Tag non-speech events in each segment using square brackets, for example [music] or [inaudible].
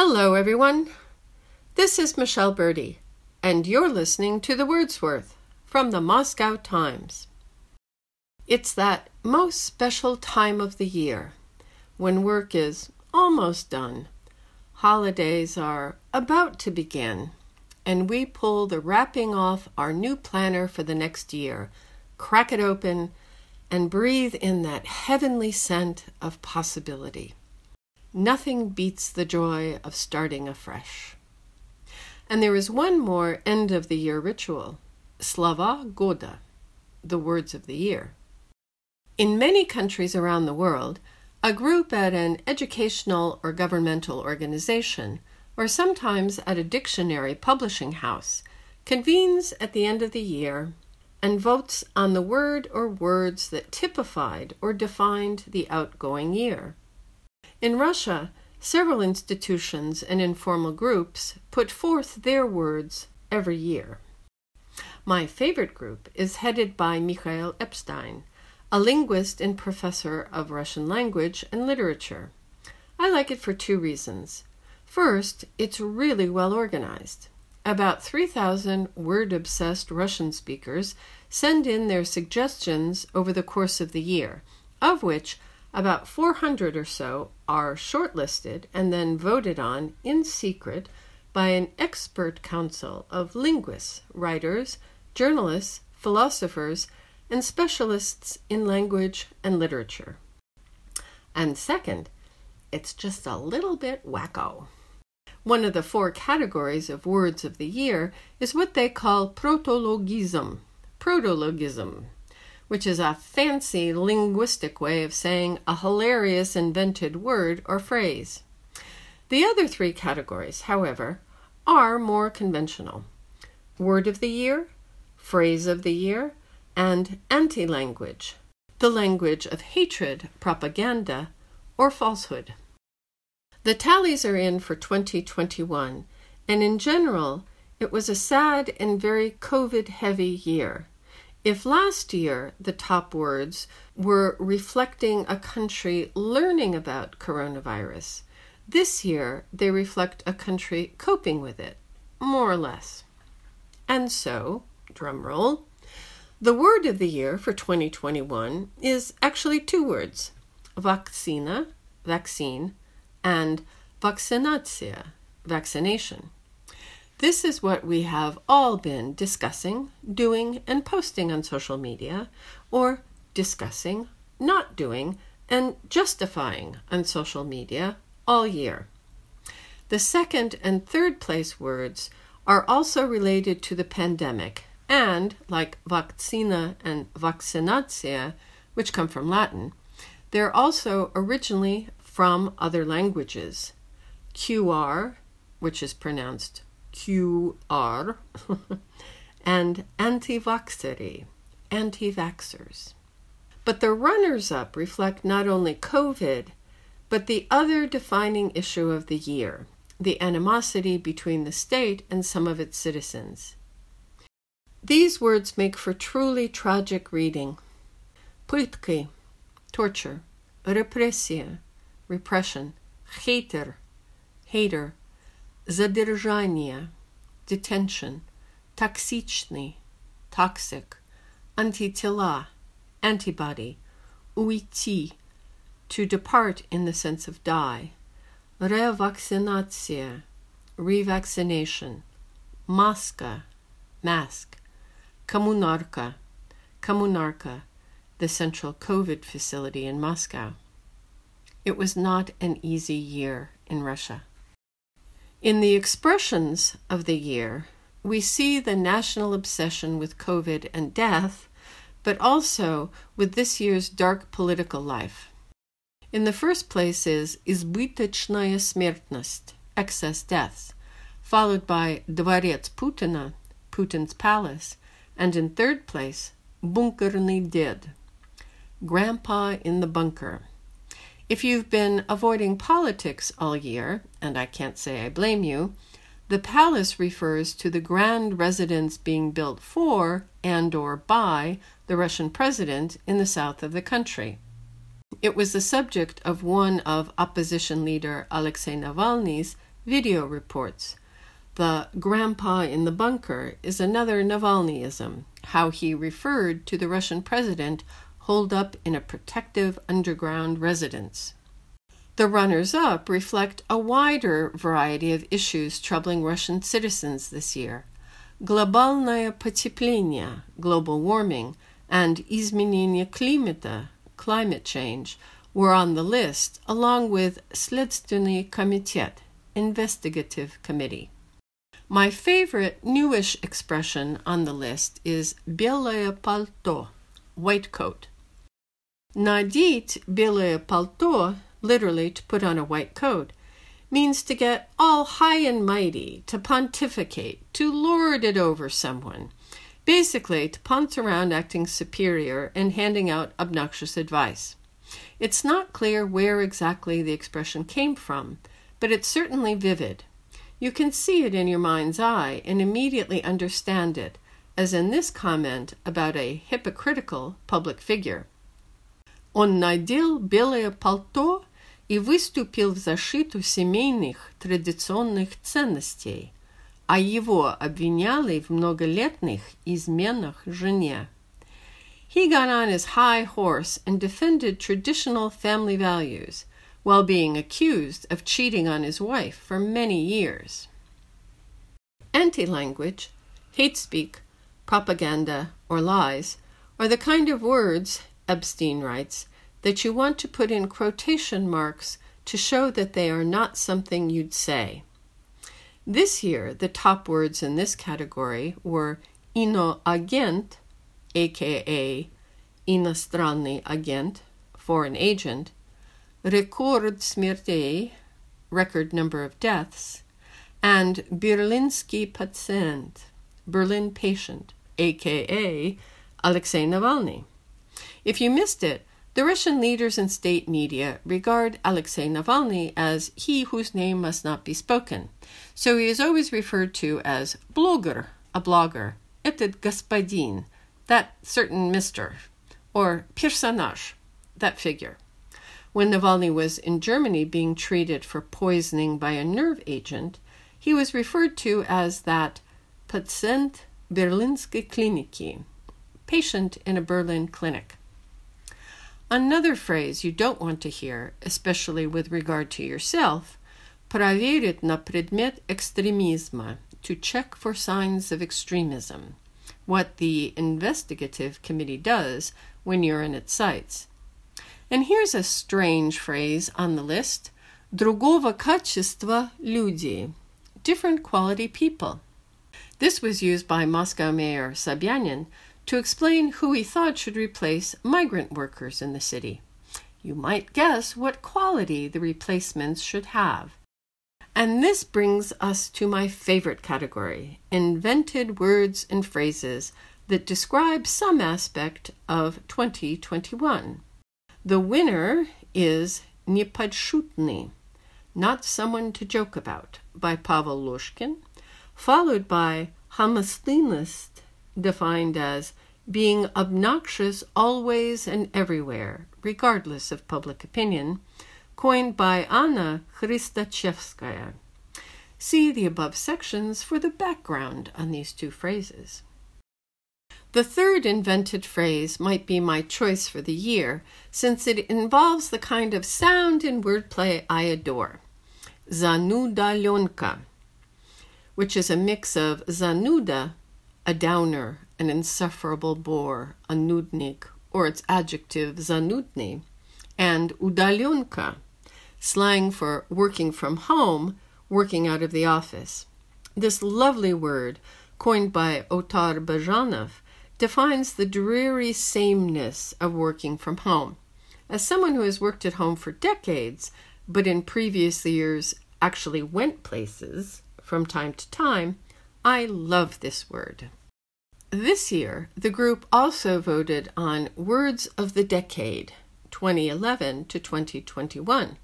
Hello, everyone. This is Michelle Berdy, and you're listening to The Word's Worth from the Moscow Times. It's that most special time of the year when work is almost done, holidays are about to begin, and we pull the wrapping off our new planner for the next year, crack it open, and breathe in that heavenly scent of possibility. Nothing beats the joy of starting afresh. And there is one more end of the year ritual Slova Goda, the words of the year. In many countries around the world, a group at an educational or governmental organization, or sometimes at a dictionary publishing house, convenes at the end of the year and votes on the word or words that typified or defined the outgoing year. In Russia, several institutions and informal groups put forth their words every year. My favorite group is headed by Mikhail Epstein, a linguist and professor of Russian language and literature. I like it for two reasons. First, it's really well organized. About 3,000 word obsessed Russian speakers send in their suggestions over the course of the year, of which about 400 or so are shortlisted and then voted on in secret by an expert council of linguists, writers, journalists, philosophers, and specialists in language and literature. And second, it's just a little bit wacko. One of the four categories of words of the year is what they call protologism. Protologism which is a fancy linguistic way of saying a hilarious invented word or phrase. The other three categories, however, are more conventional word of the year, phrase of the year, and anti language, the language of hatred, propaganda, or falsehood. The tallies are in for 2021, and in general, it was a sad and very COVID heavy year. If last year the top words were reflecting a country learning about coronavirus, this year they reflect a country coping with it, more or less. And so, drumroll, the word of the year for 2021 is actually two words vaccina, vaccine, and vaccinatia, vaccination. This is what we have all been discussing, doing, and posting on social media, or discussing, not doing, and justifying on social media all year. The second and third place words are also related to the pandemic and, like vaccina and vaccinatia, which come from Latin, they're also originally from other languages. QR, which is pronounced QR, [laughs] and anti vaxxery, anti vaxxers. But the runners up reflect not only COVID, but the other defining issue of the year the animosity between the state and some of its citizens. These words make for truly tragic reading. Pытки, torture, repressia, repression, hater, hater, задержание, detention, токсичный, toxic, антитела, antibody, уйти, to depart in the sense of die, revaccinация, revaccination, маска, mask, коммунарка, коммунарка, the central COVID facility in Moscow. It was not an easy year in Russia. In the expressions of the year, we see the national obsession with COVID and death, but also with this year's dark political life. In the first place is избыточная смертность, excess deaths, followed by Dvorец Putina, Putin's palace, and in third place, Bunkerny did, Grandpa in the bunker. If you've been avoiding politics all year, and I can't say I blame you, the palace refers to the grand residence being built for and or by the Russian president in the south of the country. It was the subject of one of opposition leader Alexei Navalny's video reports. The grandpa in the bunker is another Navalnyism, how he referred to the Russian president holed up in a protective underground residence. The runners up reflect a wider variety of issues troubling Russian citizens this year. Глобальное потепление, global warming, and изменение климата, climate change, were on the list, along with Следственный комитет, investigative committee. My favorite newish expression on the list is белое пальто, white coat. Надеть белое пальто literally to put on a white coat, means to get all high and mighty, to pontificate, to lord it over someone. Basically, to ponce around acting superior and handing out obnoxious advice. It's not clear where exactly the expression came from, but it's certainly vivid. You can see it in your mind's eye and immediately understand it, as in this comment about a hypocritical public figure. Он надел белое пальто и выступил в защиту семейных традиционных ценностей, а его обвиняли в многолетних изменах жене. He got on his high horse and defended traditional family values while being accused of cheating on his wife for many years. Anti language, hate speak, propaganda, or lies are the kind of words, Epstein writes, that you want to put in quotation marks to show that they are not something you'd say. This year, the top words in this category were "ino agent," aka inostranny agent, foreign agent, record smrtei, record number of deaths, and Berlinsky patient, Berlin patient, aka Alexei Navalny. If you missed it, the Russian leaders and state media regard Alexei Navalny as he whose name must not be spoken, so he is always referred to as blogger, a blogger, этот господин, that certain mister, or personnage, that figure. When Navalny was in Germany being treated for poisoning by a nerve agent, he was referred to as that patient Berlinske Kliniki, patient in a Berlin clinic. Another phrase you don't want to hear, especially with regard to yourself, проверить на предмет экстремизма, to check for signs of extremism, what the investigative committee does when you're in its sights. And here's a strange phrase on the list другого качества люди, different quality people. This was used by Moscow Mayor Sobyanin to explain who he thought should replace migrant workers in the city. You might guess what quality the replacements should have. And this brings us to my favorite category invented words and phrases that describe some aspect of 2021. The winner is Niepadshutny, Not Someone to Joke About by Pavel Lushkin, followed by Hamaslinist defined as being obnoxious always and everywhere, regardless of public opinion, coined by Anna Christachevskaya. See the above sections for the background on these two phrases. The third invented phrase might be my choice for the year, since it involves the kind of sound and wordplay I adore. Zanudalyonka, which is a mix of zanuda, a downer, an insufferable bore, a nudnik, or its adjective zanudny, and udalyonka, slang for working from home, working out of the office. This lovely word, coined by Otar Bajanov, defines the dreary sameness of working from home. As someone who has worked at home for decades, but in previous years actually went places from time to time, I love this word. This year, the group also voted on Words of the Decade 2011 to 2021.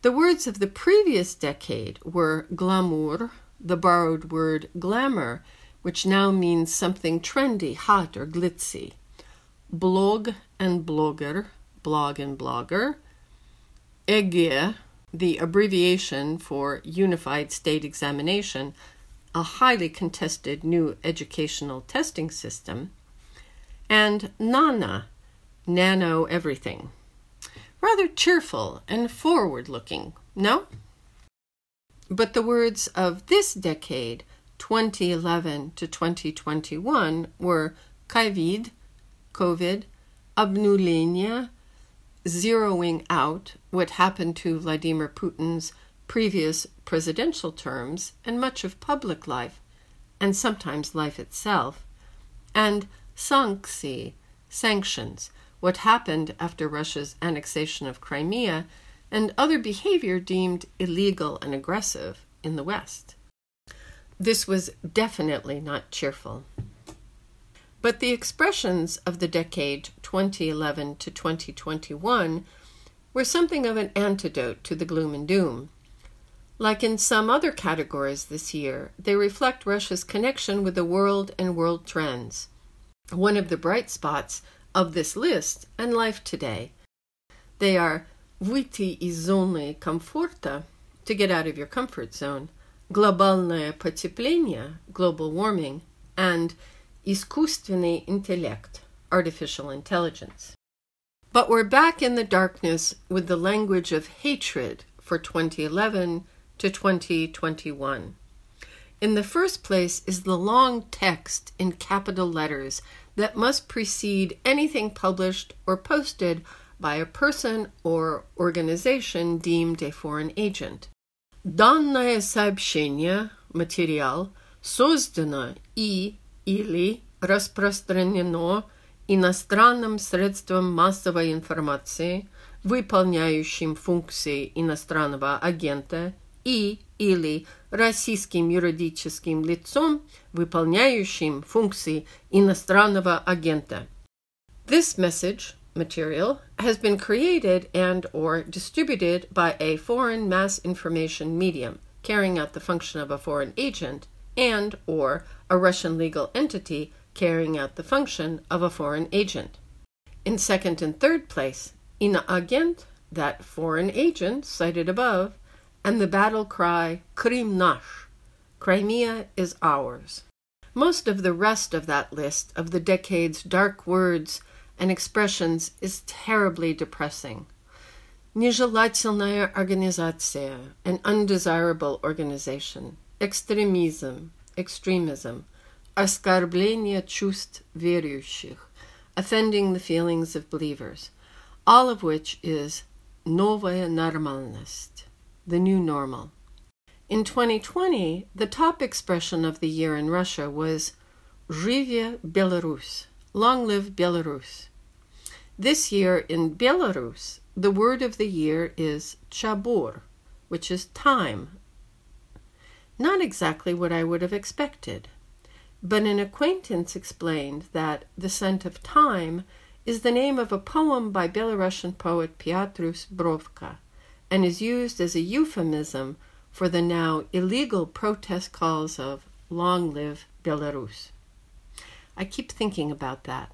The words of the previous decade were glamour, the borrowed word glamour, which now means something trendy, hot, or glitzy, blog and blogger, blog and blogger, ege, the abbreviation for Unified State Examination, a highly contested new educational testing system, and NANA, Nano Everything. Rather cheerful and forward looking, no? But the words of this decade, 2011 to 2021, were COVID, COVID, obnulenia, zeroing out what happened to Vladimir Putin's previous presidential terms and much of public life, and sometimes life itself, and sankcji, sanctions, what happened after Russia's annexation of Crimea, and other behavior deemed illegal and aggressive in the West. This was definitely not cheerful. But the expressions of the decade 2011 to 2021 were something of an antidote to the gloom and doom. Like in some other categories this year, they reflect Russia's connection with the world and world trends. One of the bright spots of this list and life today. They are выйти из зоны комфорта, to get out of your comfort zone, глобальное потепление, global warming, and искусственный интеллект, artificial intelligence. But we're back in the darkness with the language of hatred for 2011 to 2021. In the first place is the long text in capital letters that must precede anything published or posted by a person or organization deemed a foreign agent. Данное сообщение, материал, создано и или распространено иностранным средством массовой информации, выполняющим функции иностранного агента и или российским юридическим лицом, выполняющим функции иностранного агента. This message material has been created and or distributed by a foreign mass information medium carrying out the function of a foreign agent and or a Russian legal entity carrying out the function of a foreign agent. In second and third place, agent, that foreign agent cited above, and the battle cry Krim nash, Crimea is ours. Most of the rest of that list of the decade's dark words and expressions is terribly depressing. Нежелательная организация, an undesirable organization, extremism, extremism, оскорбление чувств верующих, offending the feelings of believers, all of which is новая нормальность, the new normal. In 2020, the top expression of the year in Russia was Zhivia Belarus, long live Belarus. This year in Belarus, the word of the year is chabur, which is thyme, not exactly what I would have expected, but an acquaintance explained that The Scent of Thyme is the name of a poem by Belarusian poet Piotr Brovka and is used as a euphemism for the now illegal protest calls of Long Live Belarus. I keep thinking about that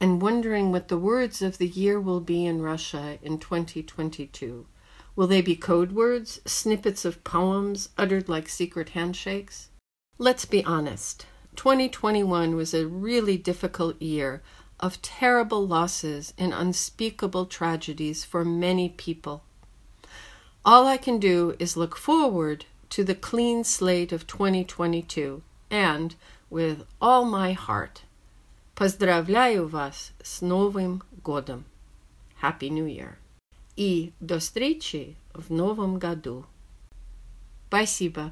and wondering what the words of the year will be in Russia in 2022. Will they be code words, snippets of poems uttered like secret handshakes? Let's be honest. 2021 was a really difficult year of terrible losses and unspeakable tragedies for many people. All I can do is look forward to the clean slate of 2022 and, with all my heart, поздравляю вас с Новым годом. Happy New Year. и до встречи в новом году. Спасибо.